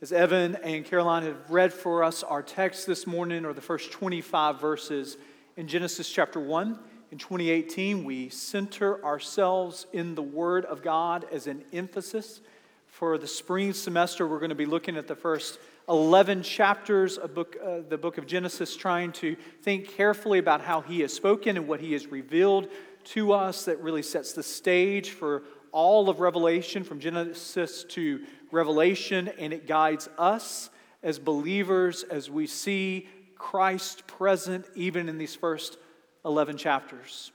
As Evan and Caroline have read for us, our text this morning or the first 25 verses in Genesis chapter 1. In 2018, we center ourselves in the Word of God as an emphasis. For the spring semester, we're going to be looking at the first 11 chapters of book, uh, the book of Genesis, trying to think carefully about how He has spoken and what He has revealed to us that really sets the stage for all of Revelation from Genesis to Revelation, and it guides us as believers as we see Christ present even in these first 11 chapters.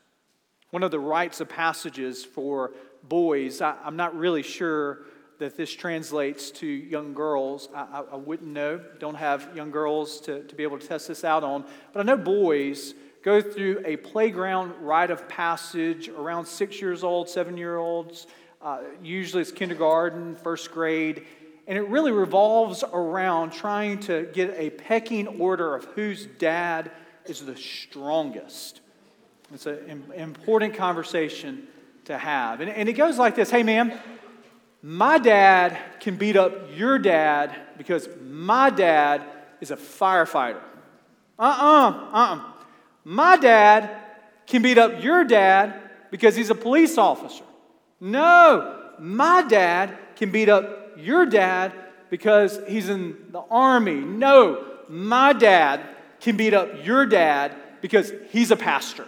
One of the rites of passages for boys, I, am not really sure that this translates to young girls. I, I, I wouldn't know, don't have young girls to, to be able to test this out on, but I know boys go through a playground rite of passage around six years old, seven year olds. Uh, usually it's kindergarten, first grade. And it really revolves around trying to get a pecking order of whose dad is the strongest. It's an important conversation to have. And, and it goes like this Hey, man, my dad can beat up your dad because my dad is a firefighter. Uh uh-uh, uh, uh-uh. My dad can beat up your dad because he's a police officer. No, my dad can beat up your dad because he's in the army. No, my dad can beat up your dad because he's a pastor.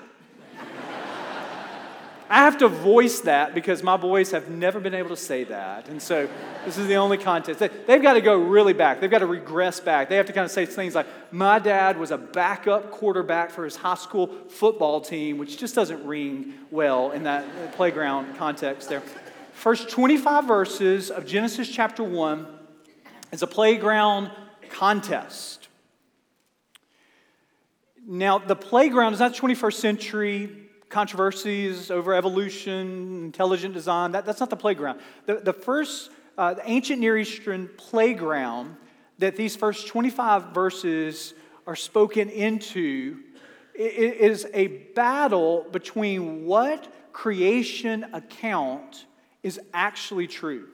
I have to voice that because my boys have never been able to say that. And so this is the only context. They've got to go really back. They've got to regress back. They have to kind of say things like, My dad was a backup quarterback for his high school football team, which just doesn't ring well in that uh, playground context there. First 25 verses of Genesis chapter 1 is a playground contest. Now, the playground is not 21st century controversies over evolution, intelligent design. That, that's not the playground. The, the first, uh, the ancient Near Eastern playground that these first 25 verses are spoken into is a battle between what creation account is actually true.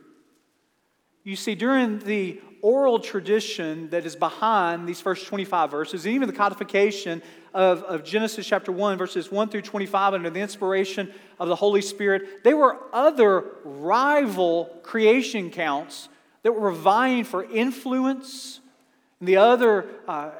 You see, during the oral tradition that is behind these first 25 verses, and even the codification of, of Genesis chapter 1, verses 1 through 25, under the inspiration of the Holy Spirit, there were other rival creation counts that were vying for influence, and the other, uh,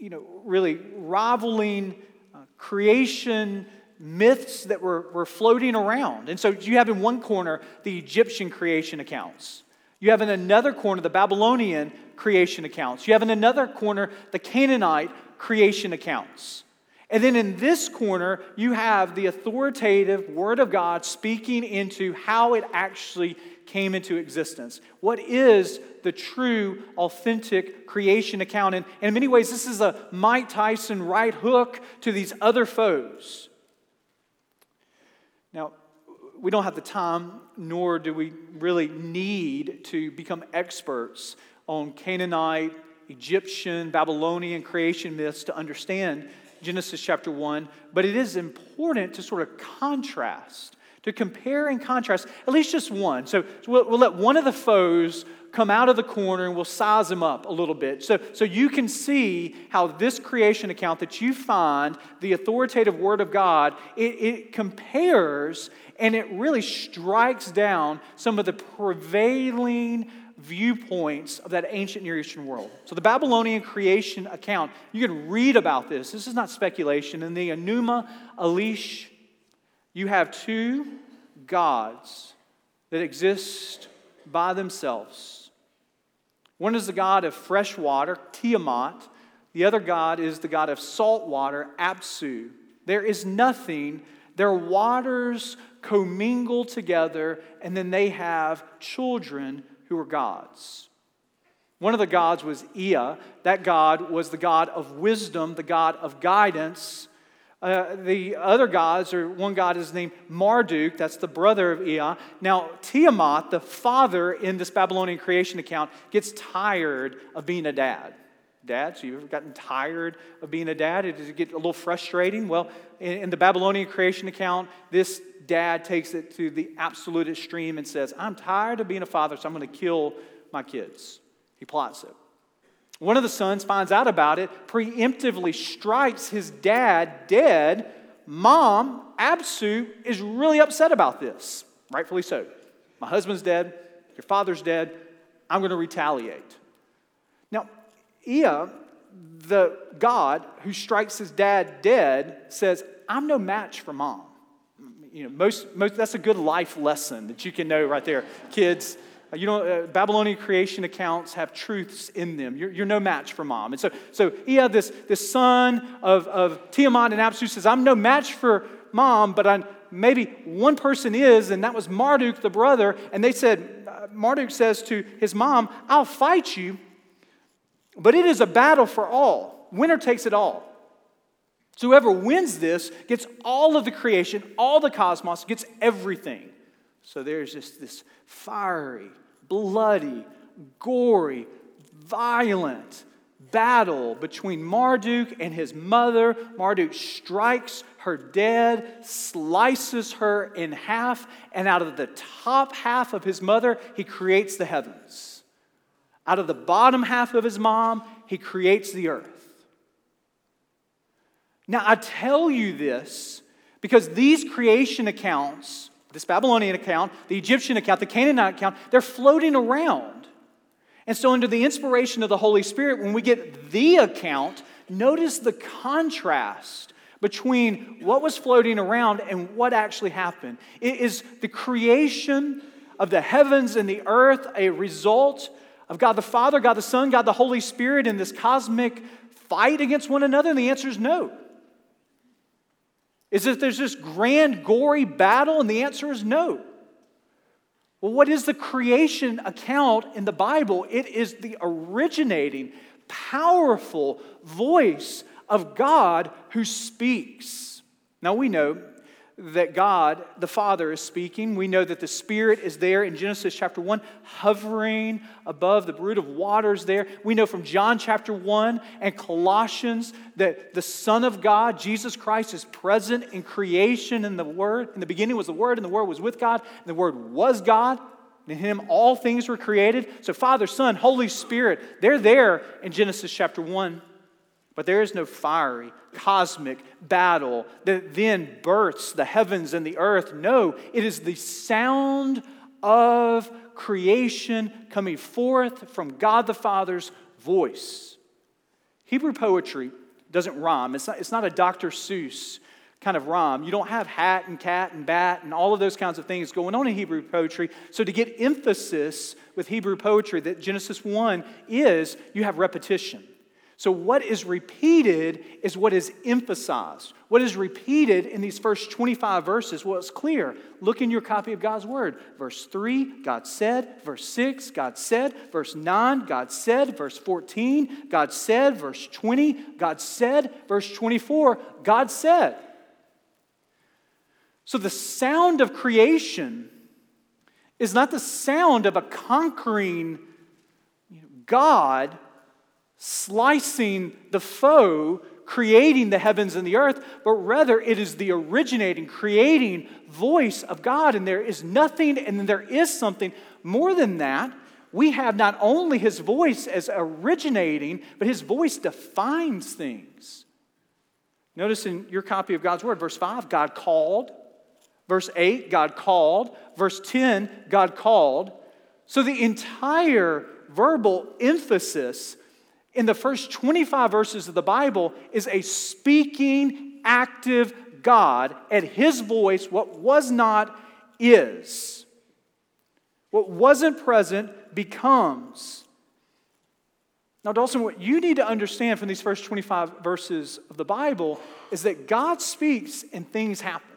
you know, really rivaling uh, creation myths that were, were floating around. And so you have in one corner the Egyptian creation accounts. You have in another corner the Babylonian creation accounts. You have in another corner the Canaanite creation accounts. And then in this corner, you have the authoritative Word of God speaking into how it actually came into existence. What is the true, authentic creation account? And, in many ways, this is a Mike Tyson right hook to these other foes. Now, we don't have the time, nor do we really need to become experts on Canaanite, Egyptian, Babylonian creation myths to understand Genesis chapter 1, but it is important to sort of contrast, to compare and contrast, at least just one. So, we'll, we'll let one of the foes come out of the corner and we'll size them up a little bit. So, so you can see how this creation account that you find, the authoritative Word of God, it, it compares and it really strikes down some of the prevailing viewpoints of that ancient Near Eastern world. So, the Babylonian creation account, you can read about this. This is not speculation. In the Enuma Elish, you have two gods that exist by themselves. One is the god of fresh water, Tiamat. The other god is the god of salt water, Apsu. There is nothing, their waters commingle together, and then they have children who are gods. One of the gods was Ea. That god was the god of wisdom, the god of guidance. Uh, the other gods, or one god is named Marduk, that's the brother of Ea. Now, Tiamat, the father in this Babylonian creation account, gets tired of being a dad. Dad, so you've ever gotten tired of being a dad? Does it get a little frustrating? Well, in, in the Babylonian creation account, this dad takes it to the absolute extreme and says, I'm tired of being a father, so I'm going to kill my kids. He plots it. One of the sons finds out about it, preemptively strikes his dad dead. Mom, Absu, is really upset about this, rightfully so. My husband's dead, your father's dead, I'm going to retaliate. Now, Ea, the God who strikes his dad dead, says, I'm no match for mom. You know, most, most, that's a good life lesson that you can know right there. Kids, uh, you know, uh, Babylonian creation accounts have truths in them. You're, you're no match for mom. And so, so Ea, this, this son of, of Tiamat and Absu, says, I'm no match for mom, but I'm, maybe one person is, and that was Marduk, the brother. And they said, uh, Marduk says to his mom, I'll fight you, but it is a battle for all. Winner takes it all. So whoever wins this gets all of the creation, all the cosmos, gets everything. So there's just this fiery, bloody, gory, violent battle between Marduk and his mother. Marduk strikes her dead, slices her in half, and out of the top half of his mother, he creates the heavens. Out of the bottom half of his mom, he creates the earth. Now, I tell you this because these creation accounts, this Babylonian account, the Egyptian account, the Canaanite account, they're floating around. And so, under the inspiration of the Holy Spirit, when we get the account, notice the contrast between what was floating around and what actually happened. It is the creation of the heavens and the earth a result of God the Father, God the Son, God the Holy Spirit in this cosmic fight against one another? And the answer is no. Is it there's this grand, gory battle? And the answer is no. Well, what is the creation account in the Bible? It is the originating, powerful voice of God who speaks. Now we know that God, the Father, is speaking. We know that the Spirit is there in Genesis chapter 1, hovering above the brood of waters there. We know from John chapter 1 and Colossians that the Son of God, Jesus Christ, is present in creation in the Word. In the beginning was the Word, and the Word was with God, and the Word was God. In Him all things were created. So, Father, Son, Holy Spirit, they're there in Genesis chapter 1. But there is no fiery, cosmic battle that then births the heavens and the earth. No, it is the sound of creation coming forth from God the Father's voice. Hebrew poetry doesn't rhyme, it's not, it's not a Dr. Seuss kind of rhyme. You don't have hat and cat and bat and all of those kinds of things going on in Hebrew poetry. So, to get emphasis with Hebrew poetry that Genesis 1 is, you have repetition. So, what is repeated is what is emphasized. What is repeated in these first 25 verses? Well, it's clear. Look in your copy of God's Word. Verse 3, God said. Verse 6, God said. Verse 9, God said. Verse 14, God said. Verse 20, God said. Verse 24, God said. So, the sound of creation is not the sound of a conquering God slicing the foe, creating the heavens and the earth, but rather it is the originating, creating voice of God. And there is nothing, and there is something more than that. We have not only his voice as originating, but his voice defines things. Notice in your copy of God's Word, verse 5, God called. Verse 8, God called. Verse 10, God called. So the entire verbal emphasis in the first 25 verses of the Bible is a speaking, active God at his voice, what was not is. What wasn't present becomes. Now, Dawson, what you need to understand from these first 25 verses of the Bible is that God speaks and things happen.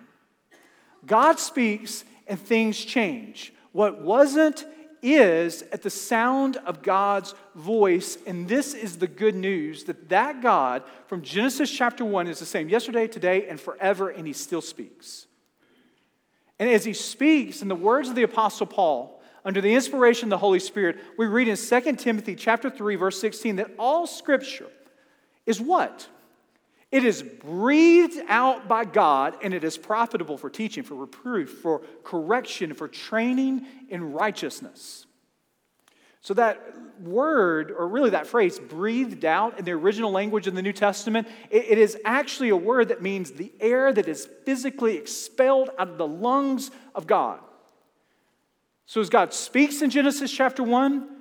God speaks and things change. What wasn't is at the sound of God's voice. And this is the good news that that God from Genesis chapter 1 is the same yesterday, today, and forever, and he still speaks. And as he speaks, in the words of the Apostle Paul, under the inspiration of the Holy Spirit, we read in 2 Timothy chapter 3, verse 16, that all scripture is what? It is breathed out by God and it is profitable for teaching, for reproof, for correction, for training in righteousness. So that word, or really that phrase, breathed out in the original language in the New Testament, it, it is actually a word that means the air that is physically expelled out of the lungs of God. So as God speaks in Genesis chapter 1,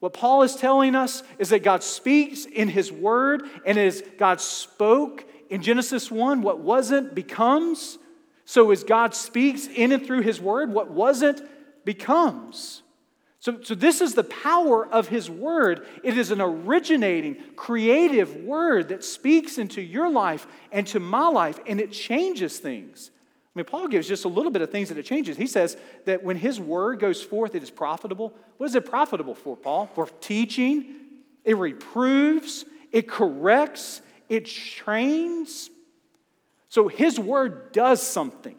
what Paul is telling us is that God speaks in his word, and as God spoke in Genesis 1, what wasn't becomes. So as God speaks in and through his word, what wasn't becomes. So, so, this is the power of His Word. It is an originating, creative Word that speaks into your life and to my life, and it changes things. I mean, Paul gives just a little bit of things that it changes. He says that when His Word goes forth, it is profitable. What is it profitable for, Paul? For teaching, it reproves, it corrects, it trains. So His Word does something.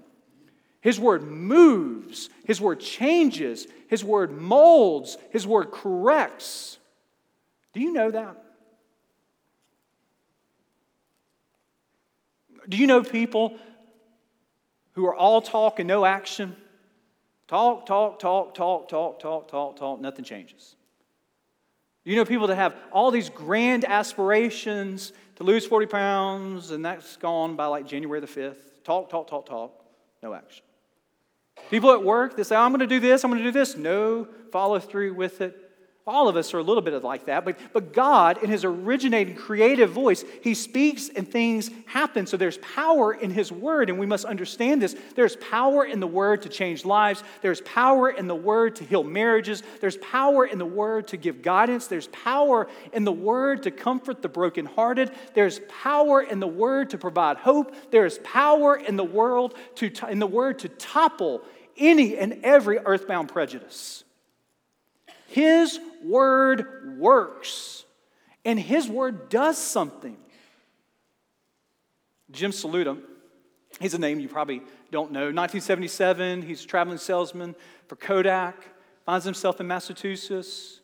His word moves, His word changes, His word molds, His word corrects. Do you know that? Do you know people who are all talk and no action? Talk, talk, talk, talk, talk, talk, talk, talk, nothing changes. You know people that have all these grand aspirations to lose 40 pounds, and that's gone by like January the 5th. Talk, talk, talk, talk, no action. People at work, they say, I'm going to do this, I'm going to do this. No follow through with it. All of us are a little bit like that, but, but God, in His originating creative voice, He speaks and things happen. So there's power in His Word, and we must understand this. There's power in the Word to change lives, there's power in the Word to heal marriages, there's power in the Word to give guidance, there's power in the Word to comfort the brokenhearted, there's power in the Word to provide hope, there's power in the, world to, in the Word to topple any and every earthbound prejudice. His word works, and His word does something. Jim Saluda, he's a name you probably don't know. 1977, he's a traveling salesman for Kodak, finds himself in Massachusetts.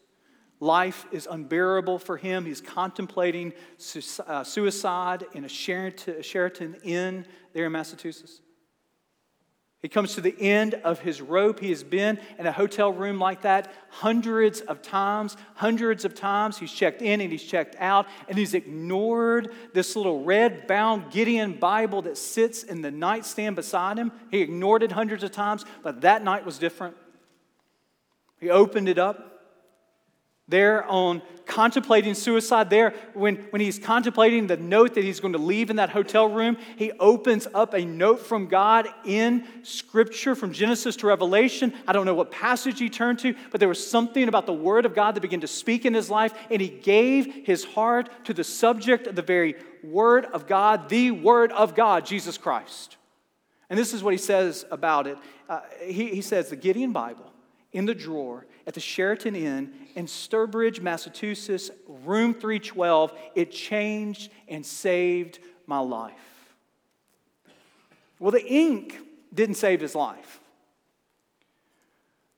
Life is unbearable for him. He's contemplating uh, suicide in a Sheraton Inn there in Massachusetts. He comes to the end of his rope. He has been in a hotel room like that hundreds of times, hundreds of times. He's checked in and he's checked out, and he's ignored this little red bound Gideon Bible that sits in the nightstand beside him. He ignored it hundreds of times, but that night was different. He opened it up there on contemplating suicide, there when, when he's contemplating the note that he's going to leave in that hotel room, he opens up a note from God in Scripture from Genesis to Revelation. I don't know what passage he turned to, but there was something about the Word of God that began to speak in his life, and he gave his heart to the subject of the very Word of God, the Word of God, Jesus Christ. And this is what he says about it. Uh, he, he says, The Gideon Bible in the drawer at the Sheraton Inn in Sturbridge, Massachusetts, room 312. It changed and saved my life. Well, the ink didn't save his life.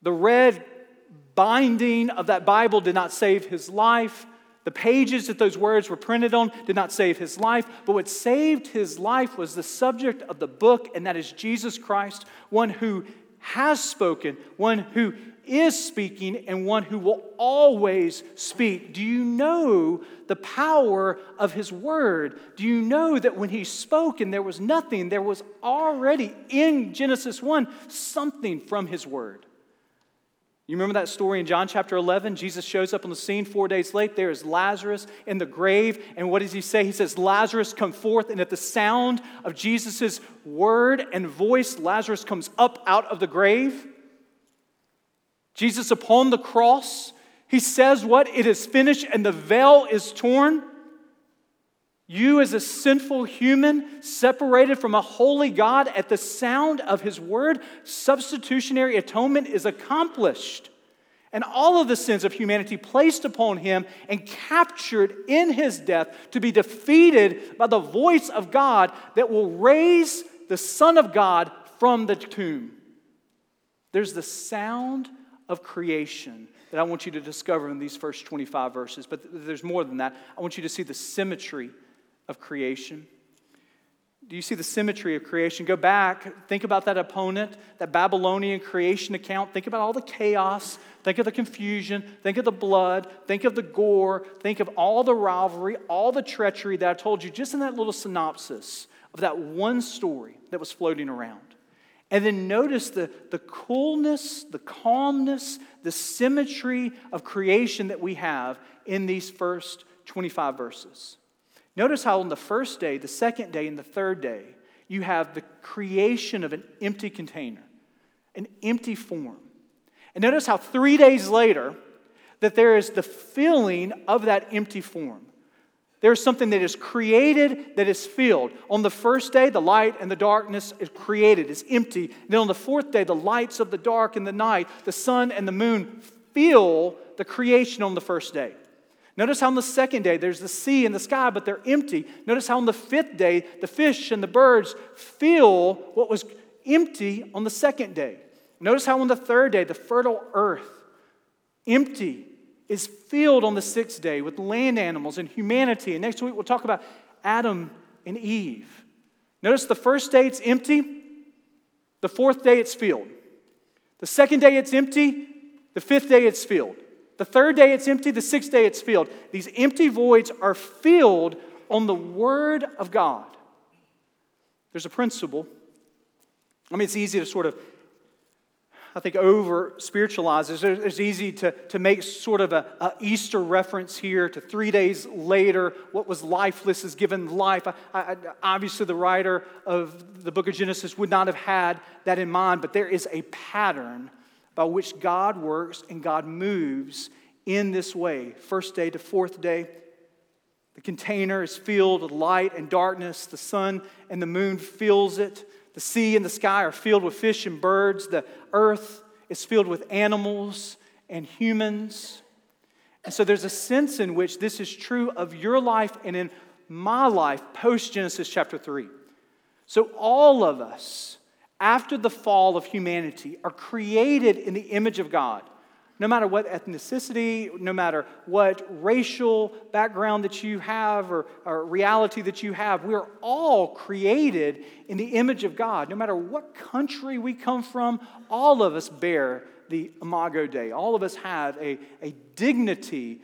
The red binding of that Bible did not save his life. The pages that those words were printed on did not save his life, but what saved his life was the subject of the book, and that is Jesus Christ, one who has spoken, one who is speaking, and one who will always speak. Do you know the power of his word? Do you know that when he spoke and there was nothing, there was already in Genesis 1 something from his word? You remember that story in John chapter 11? Jesus shows up on the scene four days late. There is Lazarus in the grave. And what does he say? He says, Lazarus, come forth. And at the sound of Jesus' word and voice, Lazarus comes up out of the grave. Jesus upon the cross, he says, What? It is finished, and the veil is torn. You, as a sinful human, separated from a holy God, at the sound of his word, substitutionary atonement is accomplished. And all of the sins of humanity placed upon him and captured in his death to be defeated by the voice of God that will raise the Son of God from the tomb. There's the sound of creation that I want you to discover in these first 25 verses, but there's more than that. I want you to see the symmetry of creation. Do you see the symmetry of creation? Go back, think about that opponent, that Babylonian creation account. Think about all the chaos. Think of the confusion. Think of the blood. Think of the gore. Think of all the rivalry, all the treachery that I told you just in that little synopsis of that one story that was floating around. And then notice the, the coolness, the calmness, the symmetry of creation that we have in these first 25 verses. Notice how on the first day, the second day, and the third day, you have the creation of an empty container, an empty form. And notice how three days later, that there is the filling of that empty form. There's something that is created that is filled. On the first day, the light and the darkness is created, it's empty. And then on the fourth day, the lights of the dark and the night, the sun and the moon fill the creation on the first day. Notice how on the second day there's the sea and the sky, but they're empty. Notice how on the fifth day the fish and the birds fill what was empty on the second day. Notice how on the third day the fertile earth, empty, is filled on the sixth day with land animals and humanity. And next week we'll talk about Adam and Eve. Notice the first day it's empty, the fourth day it's filled. The second day it's empty, the fifth day it's filled. The third day it's empty, the sixth day it's filled. These empty voids are filled on the Word of God. There's a principle. I mean, it's easy to sort of, I think, over spiritualizes. It's, easy to, to make sort of a, a, Easter reference here to three days later, what was lifeless is given life. I, I, obviously, the writer of the book of Genesis would not have had that in mind, but there is a pattern by which God works and God moves in this way. First day to fourth day, the container is filled with light and darkness. The sun and the moon fills it. The sea and the sky are filled with fish and birds. The earth is filled with animals and humans. And so there's a sense in which this is true of your life and in my life post Genesis chapter 3. So all of us after the fall of humanity are created in the image of God. No matter what ethnicity, no matter what racial background that you have or, or reality that you have, we are all created in the image of God. No matter what country we come from, all of us bear the Imago Dei. All of us have a, a dignity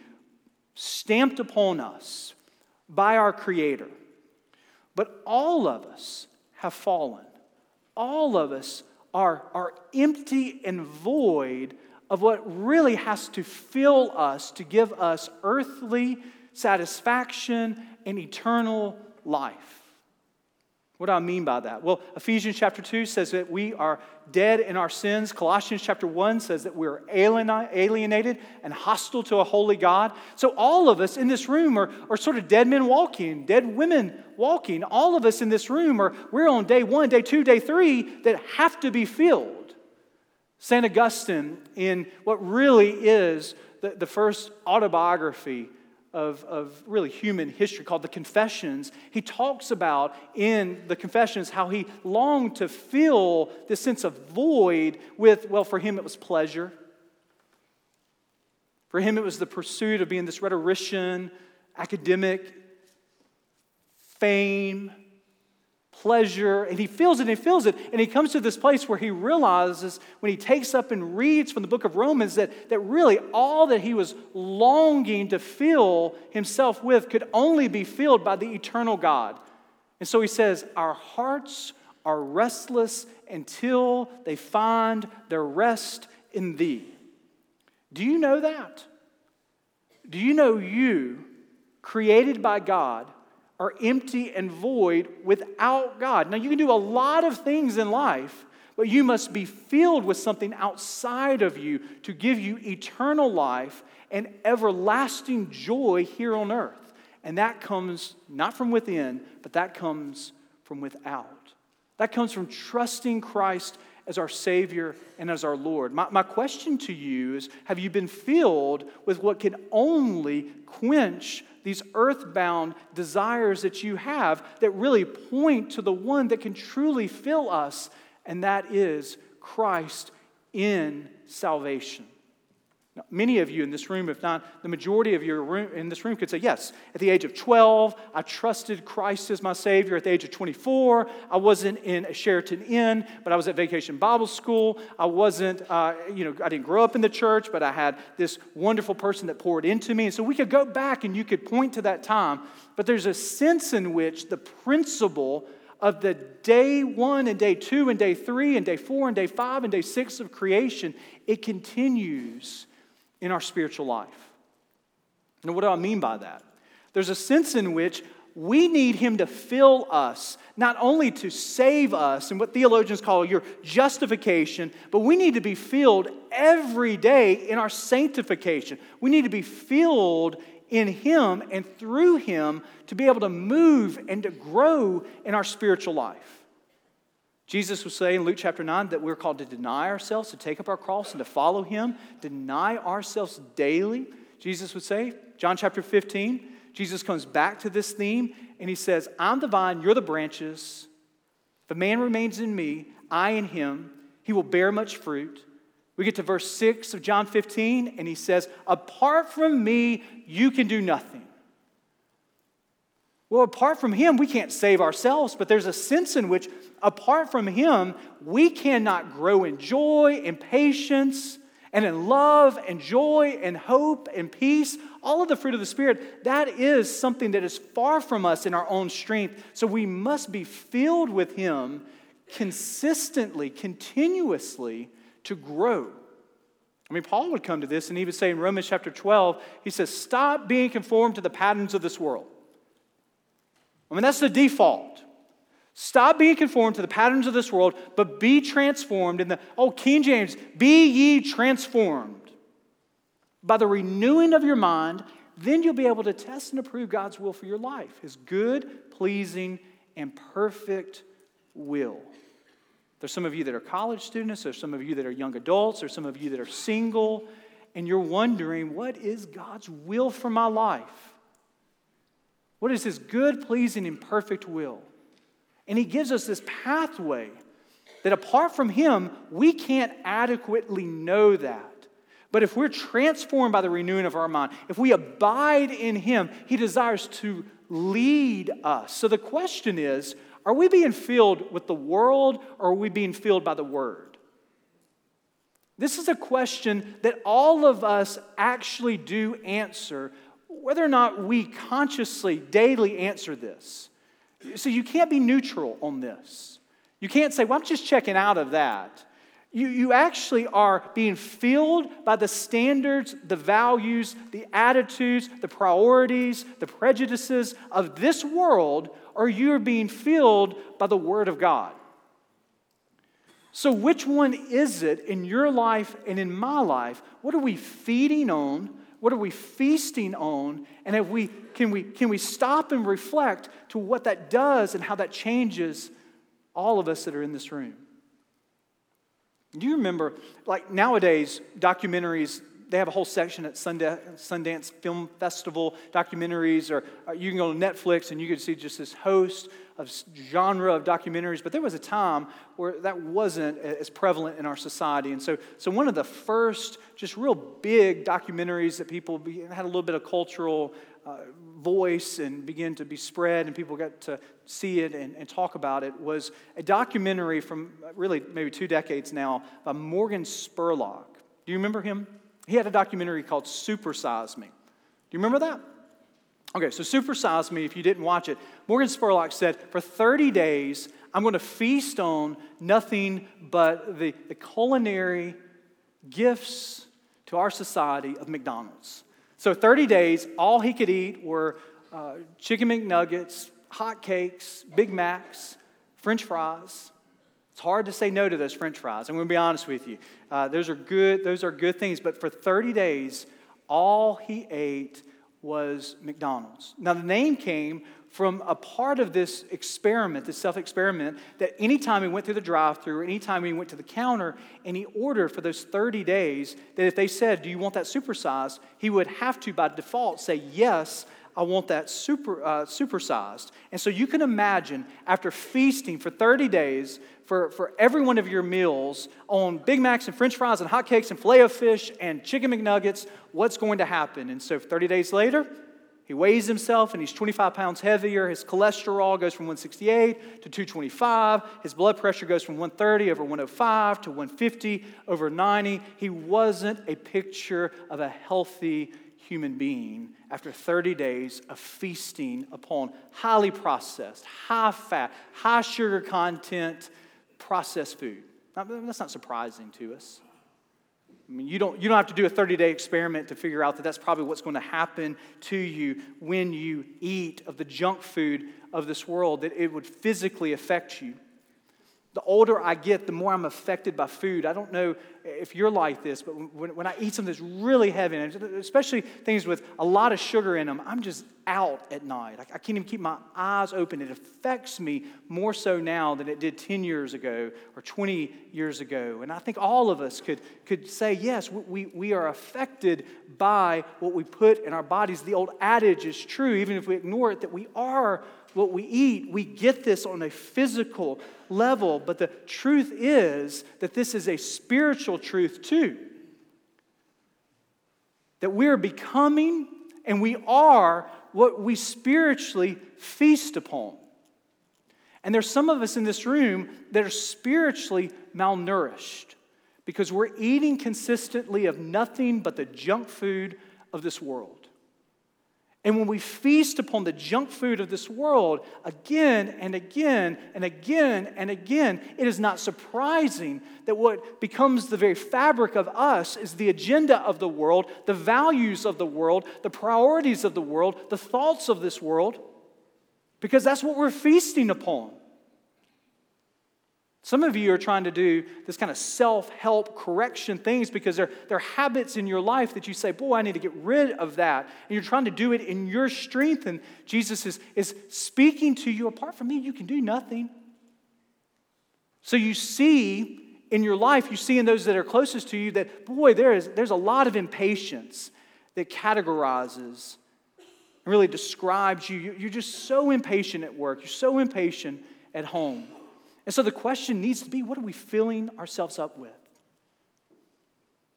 stamped upon us by our Creator. But all of us have fallen all of us are, are empty and void of what really has to fill us to give us earthly satisfaction and eternal life. What do I mean by that? Well, Ephesians chapter 2 says that we are dead in our sins. Colossians chapter 1 says that we're alienated and hostile to a holy God. So, all of us in this room are, are sort of dead men walking, dead women walking. All of us in this room are, we're on day one, day two, day three that have to be filled. St. Augustine, in what really is the, the first autobiography of, of really human history called the Confessions, he talks about in the Confessions how he longed to fill this sense of void with, well, for him it was pleasure. For him it was the pursuit of being this rhetorician, academic, fame, pleasure, and he feels it and he feels it. And he comes to this place where he realizes when he takes up and reads from the book of Romans that, that really all that he was longing to fill himself with could only be filled by the eternal God. And so he says, Our hearts are restless until they find their rest in thee. Do you know that? Do you know you, created by God, are empty and void without God. Now, you can do a lot of things in life, but you must be filled with something outside of you to give you eternal life and everlasting joy here on earth. And that comes not from within, but that comes from without. That comes from trusting Christ as our Savior and as our Lord. My, my question to you is Have you been filled with what can only quench these earthbound desires that you have that really point to the one that can truly fill us, and that is Christ in salvation. Now, many of you in this room, if not the majority of you in this room, could say, Yes, at the age of 12, I trusted Christ as my Savior. At the age of 24, I wasn't in a Sheraton Inn, but I was at Vacation Bible School. I wasn't, uh, you know, I didn't grow up in the church, but I had this wonderful person that poured into me. And so we could go back and you could point to that time, but there's a sense in which the principle of the day one and day two and day three and day four and day five and day six of creation, it continues in our spiritual life. Now, what do I mean by that? There's a sense in which we need Him to fill us, not only to save us and what theologians call your justification, but we need to be filled every day in our sanctification. We need to be filled in Him and through Him to be able to move and to grow in our spiritual life. Jesus was saying in Luke chapter 9 that we're called to deny ourselves, to take up our cross, and to follow him, deny ourselves daily. Jesus would say, John chapter 15, Jesus comes back to this theme and he says, I'm the vine, you're the branches. If a man remains in me, I in him, he will bear much fruit. We get to verse 6 of John 15, and he says, Apart from me, you can do nothing. Well, apart from Him, we can't save ourselves, but there's a sense in which, apart from Him, we cannot grow in joy and patience and in love and joy and hope and peace. All of the fruit of the Spirit, that is something that is far from us in our own strength. So we must be filled with Him consistently, continuously to grow. I mean, Paul would come to this and he would say in Romans chapter 12, he says, Stop being conformed to the patterns of this world. I mean, that's the default. Stop being conformed to the patterns of this world, but be transformed in the, oh, King James, be ye transformed by the renewing of your mind. Then you'll be able to test and approve God's will for your life, His good, pleasing, and perfect will. There's some of you that are college students, there's some of you that are young adults, there's some of you that are single, and you're wondering, what is God's will for my life? What is His good, pleasing, and perfect will? And He gives us this pathway that apart from Him, we can't adequately know that. But if we're transformed by the renewing of our mind, if we abide in Him, He desires to lead us. So the question is are we being filled with the world or are we being filled by the Word? This is a question that all of us actually do answer whether or not we consciously, daily answer this. So you can't be neutral on this. You can't say, well, I'm just checking out of that. You, you actually are being filled by the standards, the values, the attitudes, the priorities, the prejudices of this world, or you're being filled by the Word of God. So, which one is it in your life and in my life? What are we feeding on? What are we feasting on? And if we, can, we, can we stop and reflect to what that does and how that changes all of us that are in this room? Do you remember, like nowadays, documentaries, they have a whole section at Sundance Film Festival, documentaries, or uh, you can go to Netflix and you can see just this host of genre of documentaries, but there was a time where that wasn't as prevalent in our society. And so, so one of the first, just real big documentaries that people had a little bit of cultural uh, voice and began to be spread, and people got to see it and, and talk about it, was a documentary from really maybe two decades now by Morgan Spurlock. Do you remember him? He had a documentary called Supersize Me. Do you remember that? Okay, so Supersize Me, if you didn't watch it, Morgan Spurlock said, for 30 days, I'm going to feast on nothing but the, the culinary gifts to our society of McDonald's. So 30 days, all he could eat were uh, chicken McNuggets, hot cakes, Big Macs, French fries. It's hard to say no to those French fries. I'm going to be honest with you. Uh, those are good. Those are good things. But for 30 days, all he ate was McDonald's. Now, the name came from a part of this experiment, this self experiment, that anytime he went through the drive through, anytime he went to the counter and he ordered for those 30 days, that if they said, Do you want that supersized? he would have to, by default, say, Yes, I want that super, uh, supersized. And so you can imagine after feasting for 30 days for, for every one of your meals on Big Macs and French fries and hotcakes and filet of fish and chicken McNuggets, what's going to happen? And so 30 days later, he weighs himself and he's 25 pounds heavier. His cholesterol goes from 168 to 225. His blood pressure goes from 130 over 105 to 150 over 90. He wasn't a picture of a healthy human being after 30 days of feasting upon highly processed, high fat, high sugar content processed food. Now, that's not surprising to us. I mean, you don't, you don't have to do a 30 day experiment to figure out that that's probably what's going to happen to you when you eat of the junk food of this world, that it would physically affect you. The older I get, the more I'm affected by food. I don't know if you're like this, but when, when I eat something that's really heavy, especially things with a lot of sugar in them, I'm just out at night. I, I can't even keep my eyes open. It affects me more so now than it did 10 years ago or 20 years ago. And I think all of us could, could say, yes, we, we are affected by what we put in our bodies. The old adage is true, even if we ignore it, that we are what we eat, we get this on a physical level, but the truth is that this is a spiritual truth too. That we're becoming and we are what we spiritually feast upon. And there's some of us in this room that are spiritually malnourished because we're eating consistently of nothing but the junk food of this world. And when we feast upon the junk food of this world again and again and again and again, it is not surprising that what becomes the very fabric of us is the agenda of the world, the values of the world, the priorities of the world, the thoughts of this world, because that's what we're feasting upon. Some of you are trying to do this kind of self help correction things because they're, they're habits in your life that you say, Boy, I need to get rid of that. And you're trying to do it in your strength. And Jesus is, is speaking to you apart from me, you can do nothing. So you see in your life, you see in those that are closest to you that, boy, there is, there's a lot of impatience that categorizes and really describes you. You're just so impatient at work, you're so impatient at home. And so the question needs to be what are we filling ourselves up with?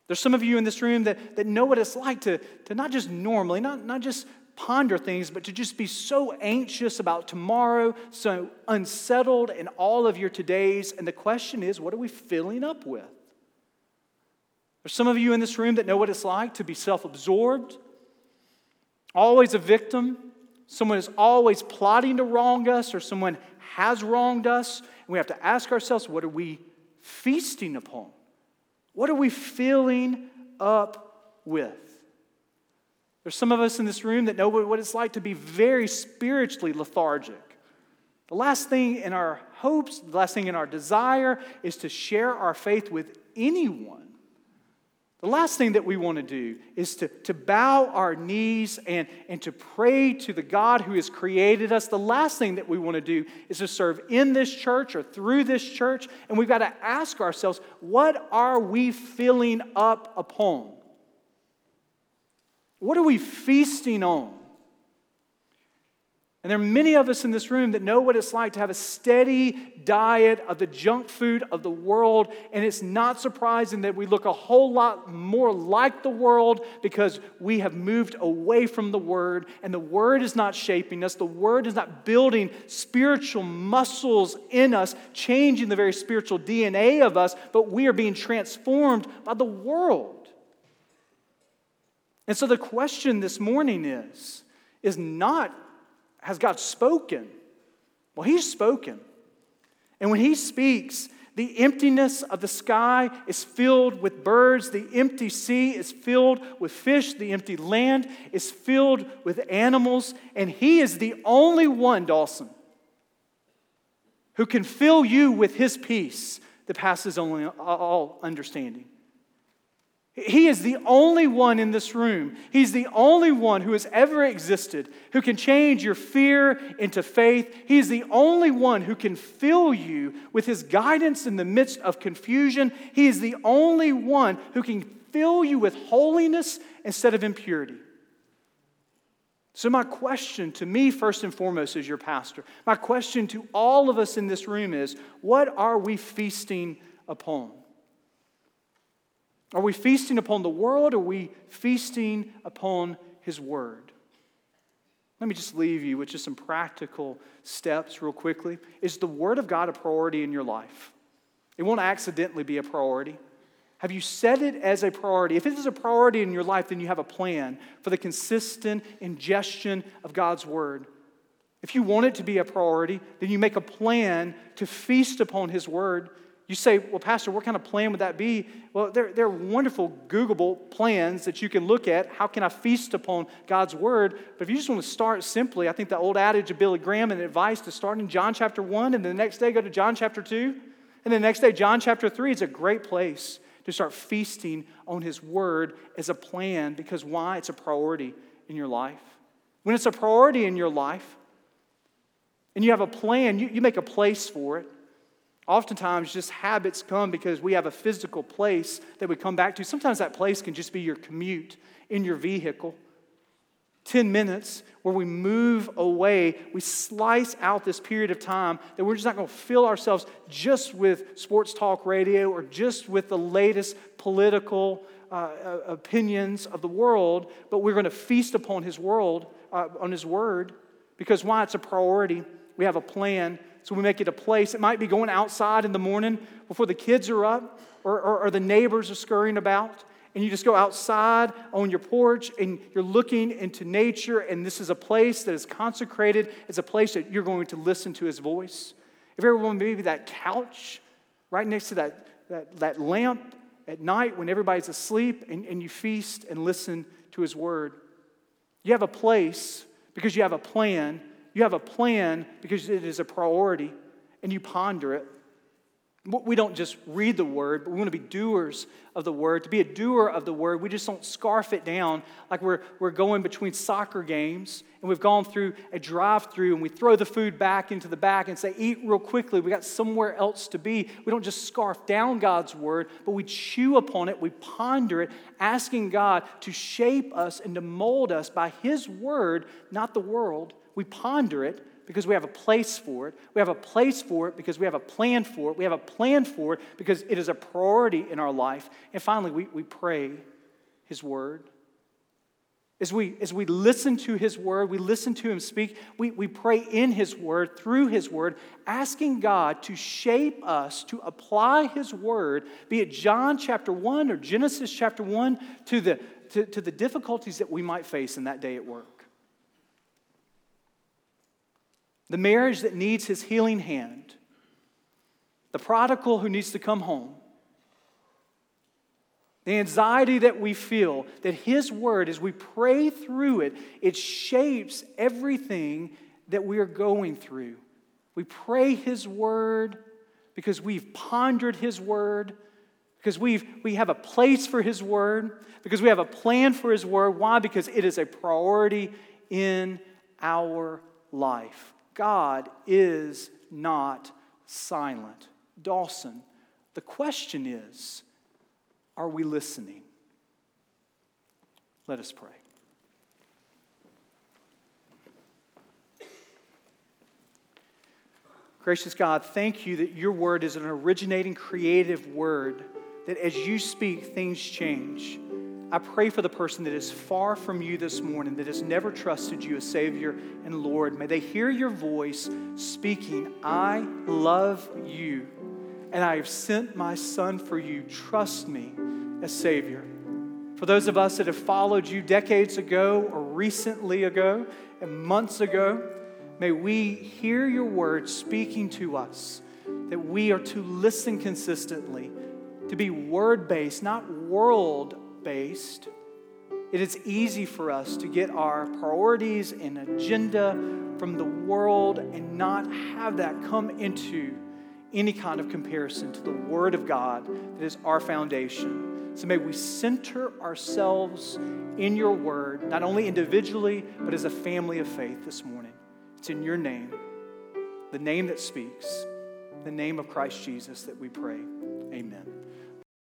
There's some of you in this room that, that know what it's like to, to not just normally, not, not just ponder things, but to just be so anxious about tomorrow, so unsettled in all of your todays. And the question is, what are we filling up with? There's some of you in this room that know what it's like to be self absorbed, always a victim. Someone is always plotting to wrong us, or someone has wronged us. And we have to ask ourselves what are we feasting upon? What are we filling up with? There's some of us in this room that know what it's like to be very spiritually lethargic. The last thing in our hopes, the last thing in our desire is to share our faith with anyone. The last thing that we want to do is to, to bow our knees and, and to pray to the God who has created us. The last thing that we want to do is to serve in this church or through this church. And we've got to ask ourselves, what are we filling up upon? What are we feasting on? And there are many of us in this room that know what it's like to have a steady diet of the junk food of the world. And it's not surprising that we look a whole lot more like the world because we have moved away from the Word. And the Word is not shaping us, the Word is not building spiritual muscles in us, changing the very spiritual DNA of us, but we are being transformed by the world. And so the question this morning is, is not has God spoken? Well, He's spoken. And when He speaks, the emptiness of the sky is filled with birds. The empty sea is filled with fish. The empty land is filled with animals. And He is the only one, Dawson, who can fill you with His peace that passes only all understanding. He is the only one in this room. He's the only one who has ever existed who can change your fear into faith. He's the only one who can fill you with his guidance in the midst of confusion. He is the only one who can fill you with holiness instead of impurity. So, my question to me, first and foremost, as your pastor, my question to all of us in this room is what are we feasting upon? Are we feasting upon the world or are we feasting upon His Word? Let me just leave you with just some practical steps, real quickly. Is the Word of God a priority in your life? It won't accidentally be a priority. Have you set it as a priority? If it is a priority in your life, then you have a plan for the consistent ingestion of God's word. If you want it to be a priority, then you make a plan to feast upon His word. You say, Well, Pastor, what kind of plan would that be? Well, there, there are wonderful Googleable plans that you can look at. How can I feast upon God's word? But if you just want to start simply, I think the old adage of Billy Graham and advice to start in John chapter 1 and the next day go to John chapter 2 and the next day John chapter 3 is a great place to start feasting on His Word as a plan because why? It's a priority in your life. When it's a priority in your life and you have a plan, you, you make a place for it. Oftentimes, just habits come because we have a physical place that we come back to. Sometimes that place can just be your commute in your vehicle. 10 minutes where we move away, we slice out this period of time that we're just not going to fill ourselves just with sports talk radio or just with the latest political uh, uh, opinions of the world, but we're going to feast upon His world, uh, on His Word, because why? It's a priority. We have a plan, so we make it a place. It might be going outside in the morning before the kids are up or, or, or the neighbors are scurrying about and you just go outside on your porch and you're looking into nature, and this is a place that is consecrated. It's a place that you're going to listen to his voice. If everyone maybe that couch right next to that, that, that lamp at night when everybody's asleep, and, and you feast and listen to his word. You have a place because you have a plan. You have a plan because it is a priority, and you ponder it. We don't just read the word, but we want to be doers of the word. To be a doer of the word, we just don't scarf it down like we're, we're going between soccer games and we've gone through a drive through and we throw the food back into the back and say, Eat real quickly. We got somewhere else to be. We don't just scarf down God's word, but we chew upon it, we ponder it, asking God to shape us and to mold us by His word, not the world. We ponder it because we have a place for it. We have a place for it because we have a plan for it. We have a plan for it because it is a priority in our life. And finally, we, we pray His Word. As we, as we listen to His Word, we listen to Him speak, we, we pray in His Word, through His Word, asking God to shape us, to apply His Word, be it John chapter 1 or Genesis chapter 1, to the, to, to the difficulties that we might face in that day at work the marriage that needs his healing hand, the prodigal who needs to come home, the anxiety that we feel, that his word, as we pray through it, it shapes everything that we are going through. We pray his word because we've pondered his word, because we've, we have a place for his word, because we have a plan for his word. Why? Because it is a priority in our life. God is not silent. Dawson, the question is are we listening? Let us pray. Gracious God, thank you that your word is an originating, creative word, that as you speak, things change. I pray for the person that is far from you this morning, that has never trusted you as Savior and Lord. May they hear your voice speaking, I love you, and I have sent my Son for you. Trust me as Savior. For those of us that have followed you decades ago or recently ago and months ago, may we hear your word speaking to us, that we are to listen consistently, to be word based, not world based, it is easy for us to get our priorities and agenda from the world and not have that come into any kind of comparison to the Word of God that is our foundation. So may we center ourselves in your Word, not only individually, but as a family of faith this morning. It's in your name, the name that speaks, the name of Christ Jesus, that we pray. Amen.